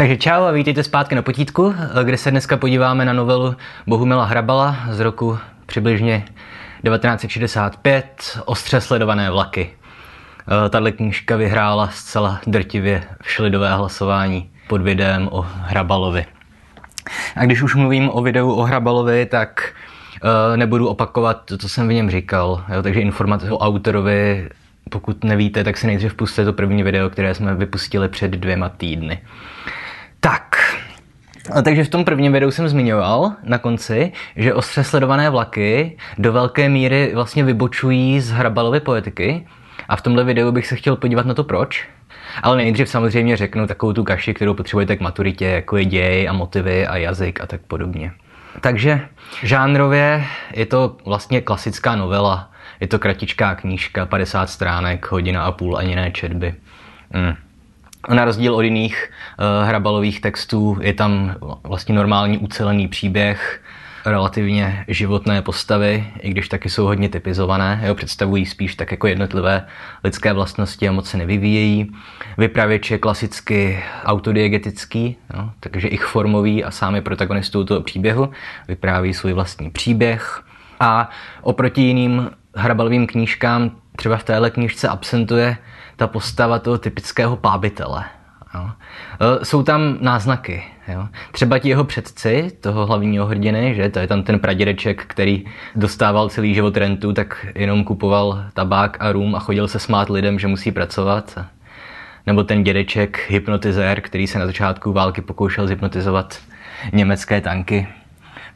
Takže čau a vítejte zpátky na potítku, kde se dneska podíváme na novelu Bohumila Hrabala z roku přibližně 1965, Ostře sledované vlaky. Tato knížka vyhrála zcela drtivě všelidové hlasování pod videem o Hrabalovi. A když už mluvím o videu o Hrabalovi, tak uh, nebudu opakovat to, co jsem v něm říkal. Jo? Takže informace o autorovi, pokud nevíte, tak si nejdřív pustíte to první video, které jsme vypustili před dvěma týdny. Tak, takže v tom prvním videu jsem zmiňoval na konci, že ostře sledované vlaky do velké míry vlastně vybočují z Hrabalovy poetiky a v tomhle videu bych se chtěl podívat na to proč. Ale nejdřív samozřejmě řeknu takovou tu kaši, kterou potřebujete k maturitě, jako je děj a motivy a jazyk a tak podobně. Takže žánrově je to vlastně klasická novela. Je to kratičká knížka, 50 stránek, hodina a půl, ani ne četby. Mm. Na rozdíl od jiných uh, hrabalových textů je tam vlastně normální ucelený příběh, relativně životné postavy, i když taky jsou hodně typizované, jo, představují spíš tak jako jednotlivé lidské vlastnosti a moc se nevyvíjejí. Vypravěč je klasicky autodiegetický, jo, takže ich formový a sám je protagonistou toho příběhu, vypráví svůj vlastní příběh. A oproti jiným hrabalovým knížkám třeba v téhle knížce absentuje ta postava toho typického pábitele. Jo. E, jsou tam náznaky. Jo. Třeba ti jeho předci, toho hlavního hrdiny, že to je tam ten pradědeček, který dostával celý život rentu, tak jenom kupoval tabák a rum a chodil se smát lidem, že musí pracovat. Nebo ten dědeček, hypnotizér, který se na začátku války pokoušel zhypnotizovat německé tanky.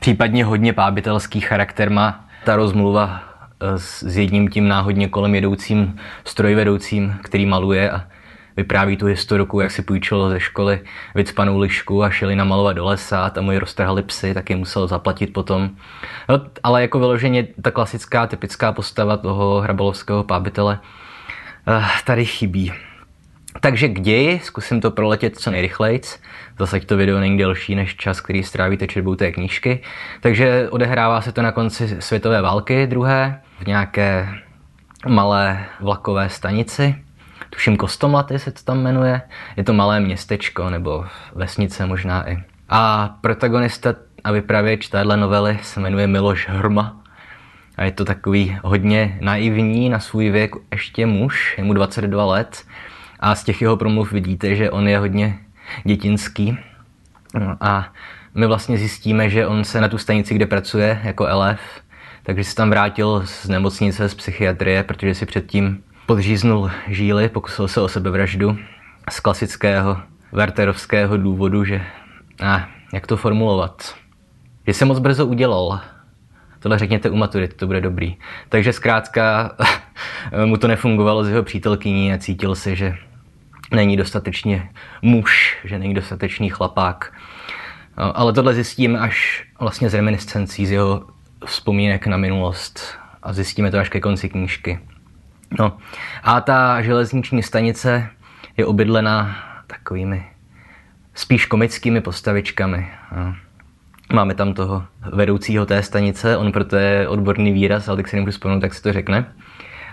Případně hodně pábitelský charakter má ta rozmluva s jedním tím náhodně kolem jedoucím strojvedoucím, který maluje a vypráví tu historiku, jak si půjčil ze školy vycpanou lišku a šeli namalovat do lesa, tam mu ji roztrhali psy, tak je musel zaplatit potom. No, ale jako vyloženě ta klasická, typická postava toho hrabalovského pábitele uh, tady chybí. Takže k ději, zkusím to proletět co nejrychleji. Zase to video není delší než čas, který strávíte četbou té knížky. Takže odehrává se to na konci světové války druhé, v nějaké malé vlakové stanici tuším Kostomlaty se to tam jmenuje. Je to malé městečko nebo vesnice možná i. A protagonista a vypravěč téhle novely se jmenuje Miloš Hrma. A je to takový hodně naivní na svůj věk ještě muž, je mu 22 let. A z těch jeho promluv vidíte, že on je hodně dětinský. A my vlastně zjistíme, že on se na tu stanici, kde pracuje jako elef, takže se tam vrátil z nemocnice, z psychiatrie, protože si předtím podříznul žíly, pokusil se o sebevraždu z klasického Werterovského důvodu, že a, jak to formulovat, že se moc brzo udělal. Tohle řekněte u maturity, to bude dobrý. Takže zkrátka mu to nefungovalo s jeho přítelkyní a cítil se, že není dostatečně muž, že není dostatečný chlapák. Ale tohle zjistíme až vlastně z reminiscencí, z jeho vzpomínek na minulost a zjistíme to až ke konci knížky. No a ta železniční stanice je obydlena takovými spíš komickými postavičkami. No. Máme tam toho vedoucího té stanice, on proto je odborný výraz, ale tak si nemůžu vzpomenout, tak si to řekne.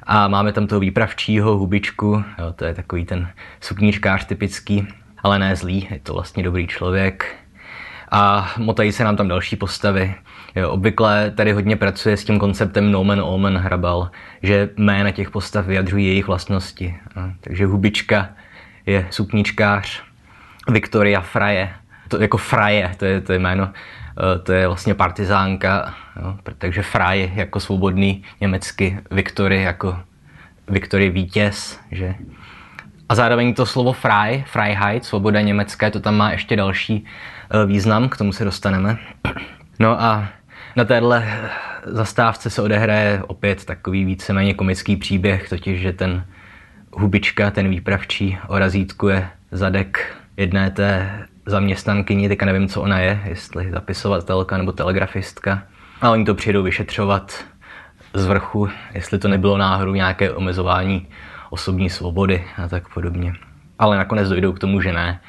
A máme tam toho výpravčího, hubičku, jo, to je takový ten sukníčkář typický, ale ne zlý, je to vlastně dobrý člověk. A motají se nám tam další postavy. Jo, obvykle tady hodně pracuje s tím konceptem nomen omen hrabal, že jména těch postav vyjadřují jejich vlastnosti. No, takže hubička je supničkář, Viktoria Fraje, to jako Fraje, to je, to je jméno, eh, to je vlastně partizánka, jo, takže Fraj jako svobodný německy, Viktory jako Viktory vítěz, že a zároveň to slovo Frei, Freiheit, svoboda německá, to tam má ještě další význam, k tomu se dostaneme. No a na téhle zastávce se odehraje opět takový víceméně komický příběh, totiž, že ten hubička, ten výpravčí, orazítkuje zadek jedné té zaměstnankyni, teďka nevím, co ona je, jestli zapisovatelka nebo telegrafistka. A oni to přijdou vyšetřovat z vrchu, jestli to nebylo náhodou nějaké omezování osobní svobody a tak podobně. Ale nakonec dojdou k tomu, že ne.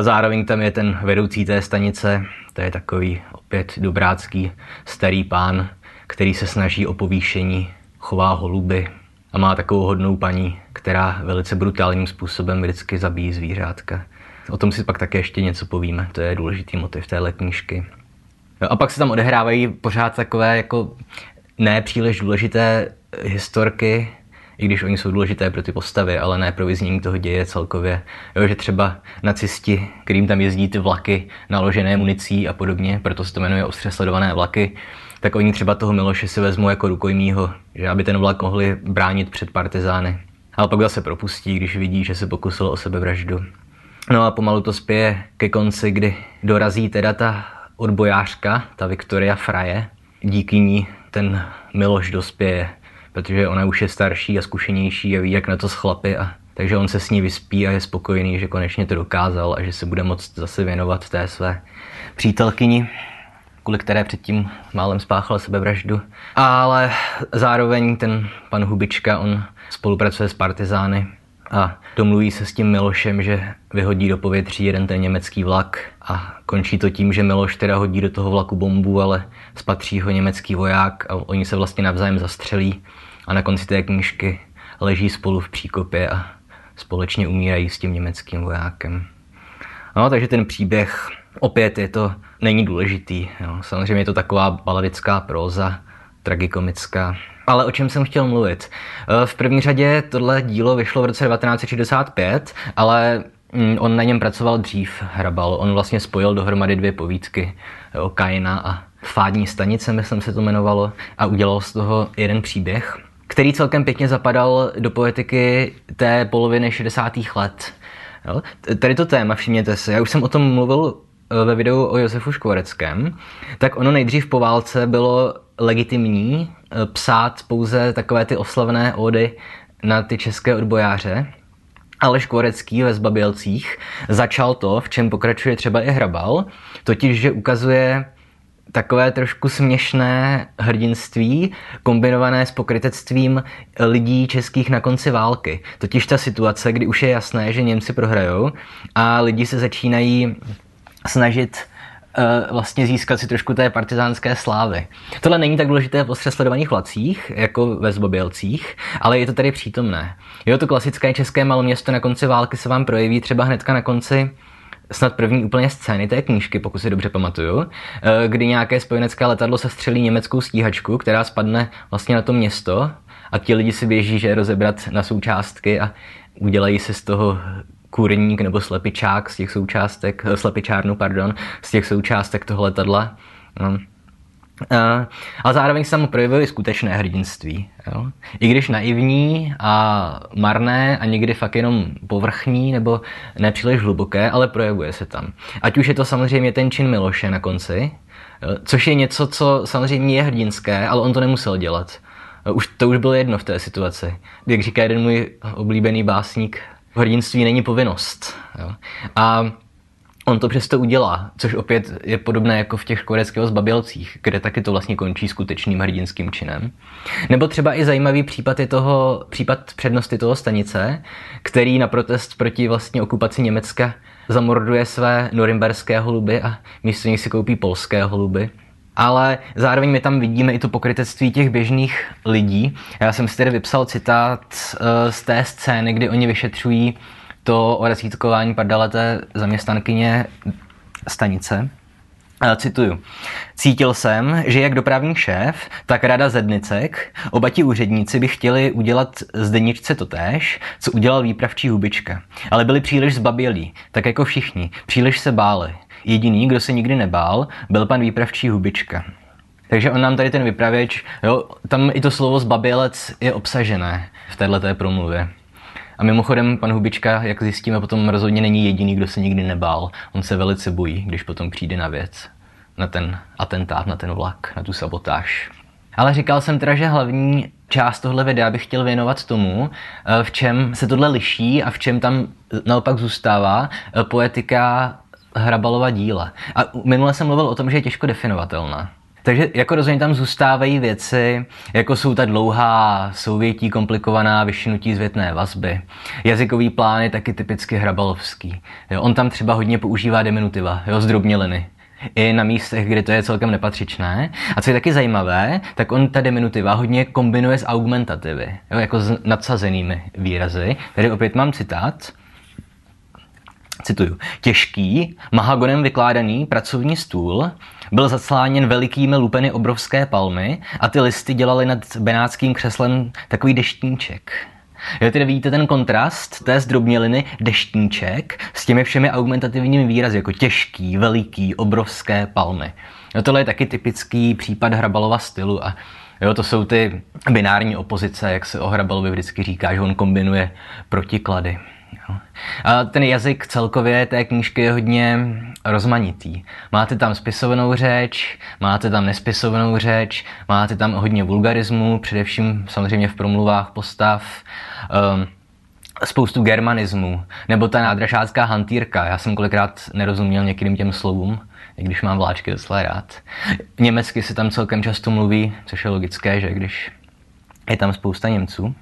Zároveň tam je ten vedoucí té stanice, to je takový opět dobrácký starý pán, který se snaží o povýšení, chová holuby a má takovou hodnou paní, která velice brutálním způsobem vždycky zabíjí zvířátka. O tom si pak také ještě něco povíme, to je důležitý motiv téhle knížky. A pak se tam odehrávají pořád takové jako nepříliš důležité historky, i když oni jsou důležité pro ty postavy, ale ne pro vyznění toho děje celkově. Jo, že třeba nacisti, kterým tam jezdí ty vlaky naložené municí a podobně, proto se to jmenuje ostře sledované vlaky, tak oni třeba toho Miloše si vezmou jako rukojmího, že aby ten vlak mohli bránit před partizány. Ale pak zase propustí, když vidí, že se pokusil o sebevraždu. No a pomalu to spěje ke konci, kdy dorazí teda ta odbojářka, ta Viktoria Fraje. Díky ní ten Miloš dospěje, protože ona už je starší a zkušenější a ví, jak na to schlapy a takže on se s ní vyspí a je spokojený, že konečně to dokázal a že se bude moct zase věnovat té své přítelkyni, kvůli které předtím málem spáchal sebevraždu. Ale zároveň ten pan Hubička, on spolupracuje s partizány a domluví se s tím Milošem, že vyhodí do povětří jeden ten německý vlak a končí to tím, že Miloš teda hodí do toho vlaku bombu, ale spatří ho německý voják a oni se vlastně navzájem zastřelí a na konci té knížky leží spolu v příkopě a společně umírají s tím německým vojákem. No, takže ten příběh opět je to, není důležitý. Jo. Samozřejmě je to taková baladická próza, tragikomická. Ale o čem jsem chtěl mluvit? Eh, v první řadě tohle dílo vyšlo v roce 1965, ale on na něm pracoval dřív, Hrabal. On vlastně spojil dohromady dvě povídky o Kaina a Fádní stanice, myslím se to jmenovalo, a udělal z toho jeden příběh, který celkem pěkně zapadal do poetiky té poloviny 60. let. Jo? Tady to téma, všimněte se, já už jsem o tom mluvil eh, ve videu o Josefu Škvoreckém, tak ono nejdřív po válce bylo legitimní eh, psát pouze takové ty oslavné ódy na ty české odbojáře, ale Škvorecký ve Zbabělcích začal to, v čem pokračuje třeba i Hrabal, totiž, že ukazuje takové trošku směšné hrdinství kombinované s pokrytectvím lidí českých na konci války. Totiž ta situace, kdy už je jasné, že Němci prohrajou a lidi se začínají snažit vlastně získat si trošku té partizánské slávy. Tohle není tak důležité v ostře sledovaných vlacích, jako ve Zbobělcích, ale je to tady přítomné. Jo, to klasické české maloměsto na konci války se vám projeví třeba hnedka na konci snad první úplně scény té knížky, pokud si dobře pamatuju, eh, kdy nějaké spojenecké letadlo se střelí německou stíhačku, která spadne vlastně na to město a ti lidi si běží, že rozebrat na součástky a udělají si z toho kurník nebo slepičák z těch součástek, eh, slepičárnu, pardon, z těch součástek toho letadla. No. A zároveň se tam projevuje skutečné hrdinství. Jo? I když naivní a marné a někdy fakt jenom povrchní nebo nepříliš hluboké, ale projevuje se tam. Ať už je to samozřejmě ten čin Miloše na konci, jo? což je něco, co samozřejmě je hrdinské, ale on to nemusel dělat. Už, to už bylo jedno v té situaci. Jak říká jeden můj oblíbený básník, hrdinství není povinnost. Jo? A on to přesto udělá, což opět je podobné jako v těch koreckého zbabělcích, kde taky to vlastně končí skutečným hrdinským činem. Nebo třeba i zajímavý případ je toho, případ přednosti toho stanice, který na protest proti vlastně okupaci Německa zamorduje své norimberské holuby a místo nich si koupí polské holuby. Ale zároveň my tam vidíme i to pokrytectví těch běžných lidí. Já jsem si tedy vypsal citát uh, z té scény, kdy oni vyšetřují to o razítkování pardaleté zaměstnankyně stanice. Cituju. Cítil jsem, že jak dopravní šéf, tak rada zednicek, oba ti úředníci by chtěli udělat zdeničce totéž, co udělal výpravčí hubička. Ale byli příliš zbabělí, tak jako všichni, příliš se báli. Jediný, kdo se nikdy nebál, byl pan výpravčí hubička. Takže on nám tady ten vypravěč, jo, tam i to slovo zbabělec je obsažené v této promluvě. A mimochodem, pan Hubička, jak zjistíme, potom rozhodně není jediný, kdo se nikdy nebál. On se velice bojí, když potom přijde na věc, na ten atentát, na ten vlak, na tu sabotáž. Ale říkal jsem teda, že hlavní část tohle videa bych chtěl věnovat tomu, eh, v čem se tohle liší a v čem tam naopak zůstává eh, poetika Hrabalova díla. A minule jsem mluvil o tom, že je těžko definovatelná. Takže jako rozhodně tam zůstávají věci, jako jsou ta dlouhá souvětí komplikovaná vyšinutí zvětné vazby. Jazykový plán je taky typicky hrabalovský. Jo, on tam třeba hodně používá diminutiva, jo, zdrobněliny. I na místech, kde to je celkem nepatřičné. A co je taky zajímavé, tak on ta diminutiva hodně kombinuje s augmentativy, jo, jako s nadsazenými výrazy. Tady opět mám citát. Cituju, těžký, mahagonem vykládaný pracovní stůl byl zacláněn velikými lupeny obrovské palmy a ty listy dělali nad benátským křeslem takový deštníček. Jo, tedy vidíte ten kontrast té zdrobněliny deštníček s těmi všemi augmentativními výrazy, jako těžký, veliký, obrovské palmy. Jo, tohle je taky typický případ Hrabalova stylu a jo, to jsou ty binární opozice, jak se o Hrabalovi vždycky říká, že on kombinuje protiklady. A ten jazyk celkově té knížky je hodně rozmanitý. Máte tam spisovanou řeč, máte tam nespisovanou řeč, máte tam hodně vulgarismu, především samozřejmě v promluvách postav, um, spoustu germanismu, nebo ta nádražácká hantýrka. Já jsem kolikrát nerozuměl některým těm slovům, i když mám vláčky docela rád. Německy se tam celkem často mluví, což je logické, že když je tam spousta Němců.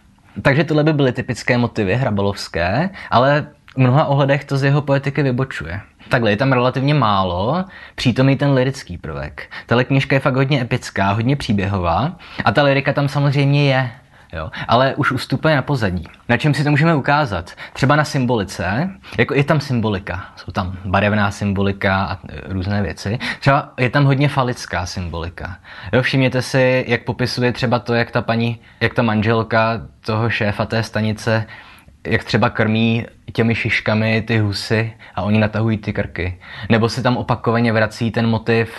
Takže tohle by byly typické motivy hrabalovské, ale v mnoha ohledech to z jeho poetiky vybočuje. Takhle je tam relativně málo, přítomný ten lirický prvek. Tahle knižka je fakt hodně epická, hodně příběhová a ta lirika tam samozřejmě je. Jo, ale už ustupuje na pozadí. Na čem si to můžeme ukázat? Třeba na symbolice, jako je tam symbolika, jsou tam barevná symbolika a e, různé věci. Třeba je tam hodně falická symbolika. Jo, všimněte si, jak popisuje třeba to, jak ta paní, jak ta manželka toho šéfa té stanice, jak třeba krmí těmi šiškami ty husy a oni natahují ty krky. Nebo se tam opakovaně vrací ten motiv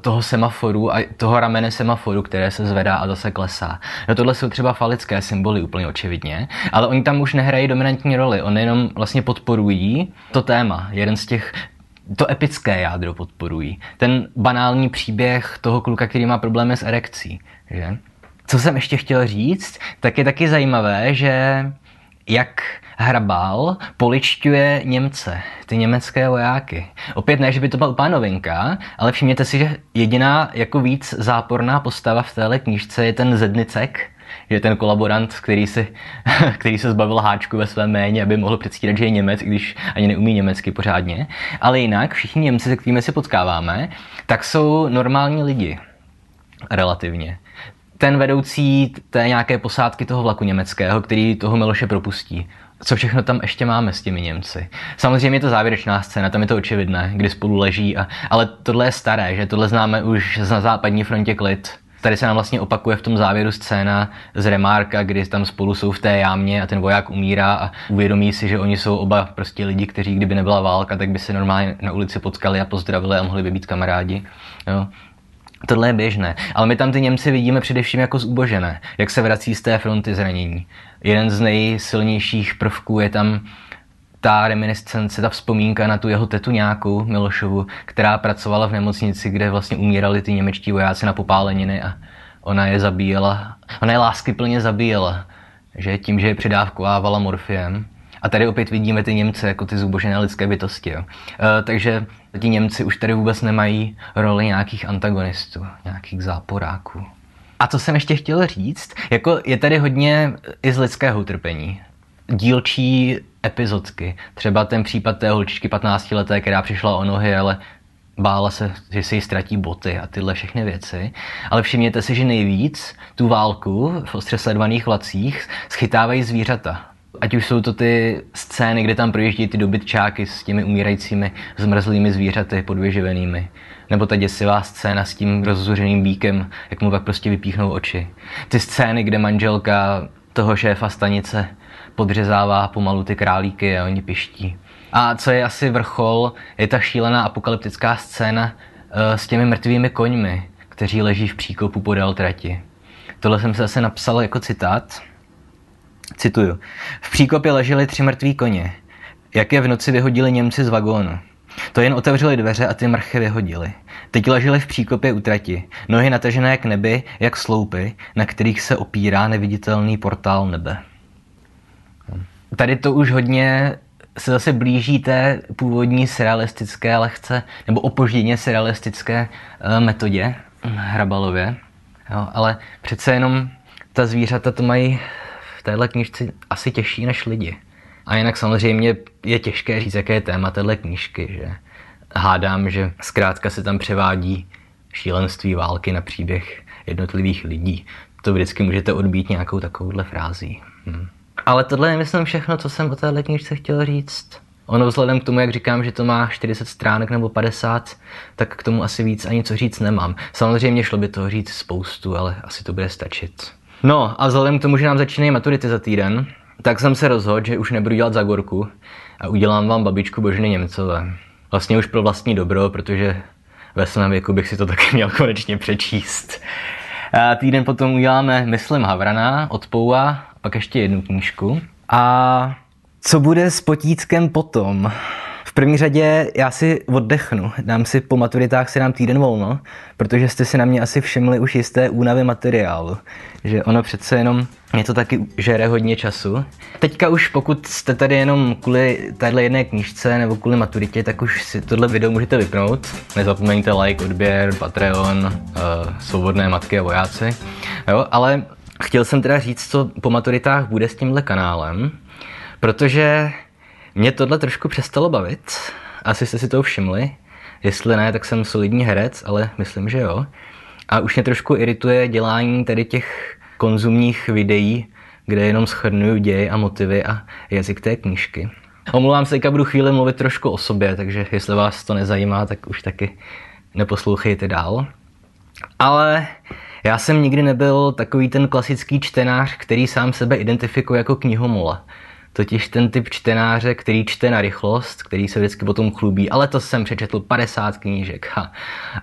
toho semaforu a toho ramene semaforu, které se zvedá a zase klesá. No tohle jsou třeba falické symboly úplně očividně, ale oni tam už nehrají dominantní roli, oni jenom vlastně podporují to téma, jeden z těch to epické jádro podporují. Ten banální příběh toho kluka, který má problémy s erekcí. Že? Co jsem ještě chtěl říct, tak je taky zajímavé, že jak Hrabal poličťuje Němce, ty německé vojáky. Opět ne, že by to byla úplná novinka, ale všimněte si, že jediná jako víc záporná postava v téhle knížce je ten Zednicek, že ten kolaborant, který, si, který se zbavil háčku ve svém jméně, aby mohl předstírat, že je Němec, i když ani neumí německy pořádně. Ale jinak všichni Němci, se kterými se potkáváme, tak jsou normální lidi. Relativně ten vedoucí té nějaké posádky toho vlaku německého, který toho Miloše propustí. Co všechno tam ještě máme s těmi Němci? Samozřejmě je to závěrečná scéna, tam je to očividné, kdy spolu leží, a, ale tohle je staré, že tohle známe už na západní frontě klid. Tady se nám vlastně opakuje v tom závěru scéna z Remárka, kdy tam spolu jsou v té jámě a ten voják umírá a uvědomí si, že oni jsou oba prostě lidi, kteří kdyby nebyla válka, tak by se normálně na ulici potkali a pozdravili a mohli by být kamarádi. Jo. Tohle je běžné, ale my tam ty Němci vidíme především jako zubožené, jak se vrací z té fronty zranění. Jeden z nejsilnějších prvků je tam ta reminiscence, ta vzpomínka na tu jeho tetu nějakou Milošovu, která pracovala v nemocnici, kde vlastně umírali ty němečtí vojáci na popáleniny a ona je zabíjela, ona je lásky plně zabíjela, že tím, že je přidávkovávala morfiem. A tady opět vidíme ty Němce jako ty zubožené lidské bytosti. Jo. E, takže ti Němci už tady vůbec nemají roli nějakých antagonistů, nějakých záporáků. A co jsem ještě chtěl říct, jako je tady hodně i z lidského utrpení. Dílčí epizodky. Třeba ten případ té holčičky 15 leté, která přišla o nohy, ale bála se, že si jí ztratí boty a tyhle všechny věci. Ale všimněte si, že nejvíc tu válku v ostře sledovaných vlacích schytávají zvířata. Ať už jsou to ty scény, kde tam projíždí ty dobytčáky s těmi umírajícími zmrzlými zvířaty podvyživenými. Nebo ta děsivá scéna s tím rozzuřeným bíkem, jak mu pak prostě vypíchnou oči. Ty scény, kde manželka toho šéfa stanice podřezává pomalu ty králíky a oni piští. A co je asi vrchol, je ta šílená apokalyptická scéna uh, s těmi mrtvými koňmi, kteří leží v příkopu podél trati. Tohle jsem se zase napsal jako citát. Cituju. V příkopě leželi tři mrtví koně. Jak je v noci vyhodili Němci z vagónu. To jen otevřeli dveře a ty mrchy vyhodili. Teď leželi v příkopě u trati, nohy natažené k nebi, jak sloupy, na kterých se opírá neviditelný portál nebe. Tady to už hodně se zase blíží té původní surrealistické lehce, nebo opožděně surrealistické uh, metodě Hrabalově. Jo, ale přece jenom ta zvířata to mají téhle knižce asi těžší než lidi. A jinak samozřejmě je těžké říct, jaké je téma téhle knížky, že hádám, že zkrátka se tam převádí šílenství války na příběh jednotlivých lidí. To vždycky můžete odbít nějakou takovouhle frází. Hm. Ale tohle je, myslím, všechno, co jsem o téhle knižce chtěl říct. Ono vzhledem k tomu, jak říkám, že to má 40 stránek nebo 50, tak k tomu asi víc ani co říct nemám. Samozřejmě šlo by toho říct spoustu, ale asi to bude stačit. No a vzhledem k tomu, že nám začínají maturity za týden, tak jsem se rozhodl, že už nebudu dělat Zagorku a udělám vám babičku Božiny Němcové. Vlastně už pro vlastní dobro, protože ve svém věku bych si to taky měl konečně přečíst. A týden potom uděláme, myslím, Havrana od Pouva, pak ještě jednu knížku. A co bude s potíckem potom? V první řadě já si oddechnu, dám si po maturitách si dám týden volno, protože jste si na mě asi všimli už jisté únavy materiálu, že ono přece jenom mě to taky žere hodně času. Teďka už pokud jste tady jenom kvůli téhle jedné knížce nebo kvůli maturitě, tak už si tohle video můžete vypnout. Nezapomeňte like, odběr, Patreon, uh, svobodné matky a vojáci. Jo, ale chtěl jsem teda říct, co po maturitách bude s tímhle kanálem, protože mě tohle trošku přestalo bavit. Asi jste si to všimli. Jestli ne, tak jsem solidní herec, ale myslím, že jo. A už mě trošku irituje dělání tady těch konzumních videí, kde jenom schrnuju děj a motivy a jazyk té knížky. Omlouvám se, teďka budu chvíli mluvit trošku o sobě, takže jestli vás to nezajímá, tak už taky neposlouchejte dál. Ale já jsem nikdy nebyl takový ten klasický čtenář, který sám sebe identifikuje jako knihomola totiž ten typ čtenáře, který čte na rychlost, který se vždycky potom chlubí, ale to jsem přečetl 50 knížek ha.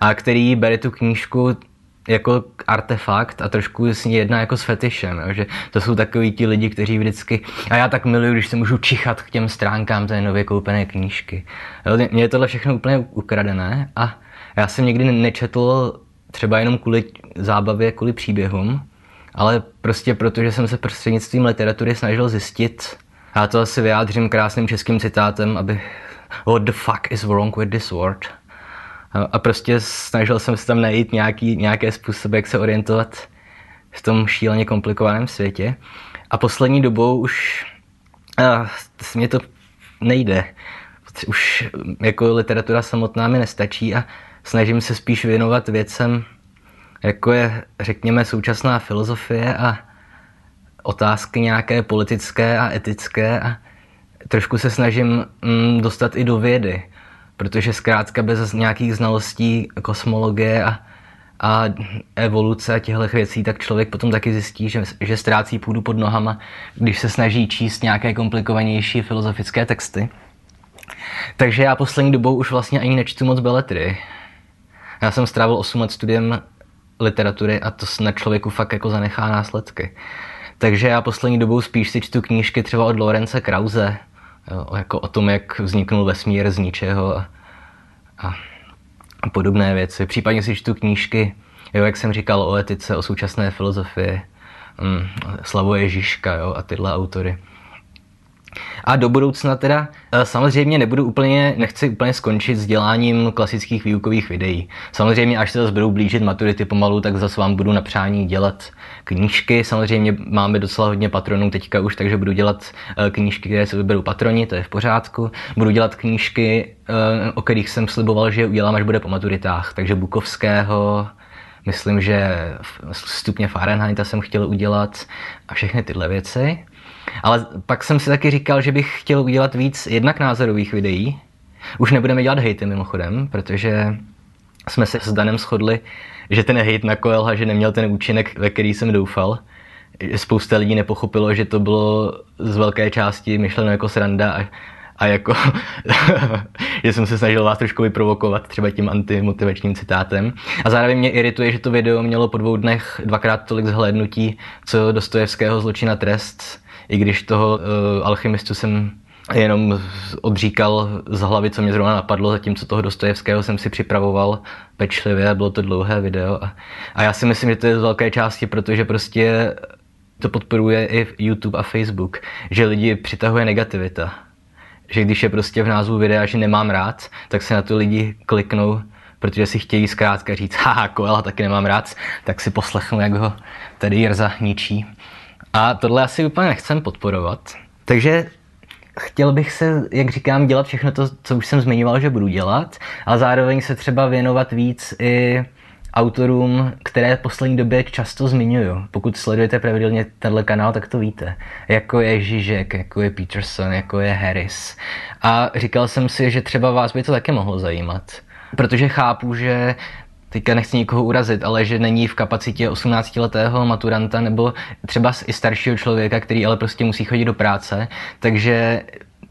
a který bere tu knížku jako artefakt a trošku s ní jedná jako s fetišem, jo? že to jsou takový ti lidi, kteří vždycky, a já tak miluju, když se můžu čichat k těm stránkám té nově koupené knížky. Jo? Mně je tohle všechno úplně ukradené a já jsem nikdy nečetl třeba jenom kvůli zábavě, kvůli příběhům, ale prostě protože jsem se prostřednictvím literatury snažil zjistit, já to asi vyjádřím krásným českým citátem, aby What the fuck is wrong with this word? A prostě snažil jsem se tam najít nějaký, nějaké způsoby, jak se orientovat v tom šíleně komplikovaném světě. A poslední dobou už uh, mě to nejde. Už jako literatura samotná mi nestačí a snažím se spíš věnovat věcem, jako je, řekněme, současná filozofie a otázky nějaké politické a etické a trošku se snažím mm, dostat i do vědy, protože zkrátka bez nějakých znalostí kosmologie a, a evoluce a těchto věcí, tak člověk potom taky zjistí, že, že ztrácí půdu pod nohama, když se snaží číst nějaké komplikovanější filozofické texty. Takže já poslední dobou už vlastně ani nečtu moc beletry. Já jsem strávil 8 let studiem literatury a to na člověku fakt jako zanechá následky. Takže já poslední dobou spíš si čtu knížky třeba od Lorence Krause, jo, jako o tom, jak vzniknul vesmír z ničeho a, a, podobné věci. Případně si čtu knížky, jo, jak jsem říkal, o etice, o současné filozofii, mm, Slavuje Žižka jo, a tyhle autory. A do budoucna teda eh, samozřejmě nebudu úplně, nechci úplně skončit s děláním klasických výukových videí. Samozřejmě, až se zase budou blížit maturity pomalu, tak zase vám budu na přání dělat knížky. Samozřejmě máme docela hodně patronů teďka už, takže budu dělat eh, knížky, které se vyberou patroni, to je v pořádku. Budu dělat knížky, eh, o kterých jsem sliboval, že je udělám, až bude po maturitách. Takže Bukovského, myslím, že stupně Fahrenheita jsem chtěl udělat a všechny tyhle věci. Ale pak jsem si taky říkal, že bych chtěl udělat víc jednak názorových videí. Už nebudeme dělat hejty mimochodem, protože jsme se s Danem shodli, že ten hejt na Koelha, že neměl ten účinek, ve který jsem doufal. Spousta lidí nepochopilo, že to bylo z velké části myšleno jako sranda a, a jako, že jsem se snažil vás trošku vyprovokovat třeba tím antimotivačním citátem. A zároveň mě irituje, že to video mělo po dvou dnech dvakrát tolik zhlédnutí, co Dostojevského zločina trest i když toho uh, alchymistu jsem jenom odříkal z hlavy, co mě zrovna napadlo, zatímco toho Dostojevského jsem si připravoval pečlivě, bylo to dlouhé video. A, a já si myslím, že to je z velké části, protože prostě to podporuje i YouTube a Facebook, že lidi přitahuje negativita. Že když je prostě v názvu videa, že nemám rád, tak se na to lidi kliknou, protože si chtějí zkrátka říct, haha, Koela taky nemám rád, tak si poslechnu, jak ho tady Jirza ničí. A tohle asi úplně nechcem podporovat. Takže chtěl bych se, jak říkám, dělat všechno to, co už jsem zmiňoval, že budu dělat, ale zároveň se třeba věnovat víc i autorům, které v poslední době často zmiňuju. Pokud sledujete pravidelně tenhle kanál, tak to víte. Jako je Žižek, jako je Peterson, jako je Harris. A říkal jsem si, že třeba vás by to také mohlo zajímat. Protože chápu, že teďka nechci nikoho urazit, ale že není v kapacitě 18-letého maturanta nebo třeba i staršího člověka, který ale prostě musí chodit do práce, takže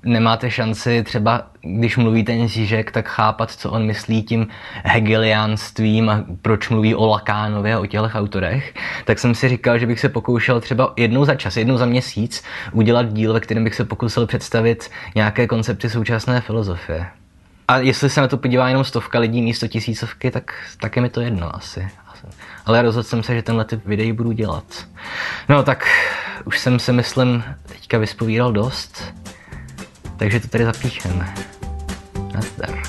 nemáte šanci třeba, když mluví ten Žižek, tak chápat, co on myslí tím hegeliánstvím a proč mluví o Lakánově a o těchto autorech, tak jsem si říkal, že bych se pokoušel třeba jednou za čas, jednou za měsíc udělat díl, ve kterém bych se pokusil představit nějaké koncepty současné filozofie. A jestli se na to podívá jenom stovka lidí místo tisícovky, tak, tak je mi to jedno asi. Ale rozhodl jsem se, že tenhle typ videí budu dělat. No tak už jsem se myslím teďka vyspovídal dost. Takže to tady zapíšeme. Nazdar.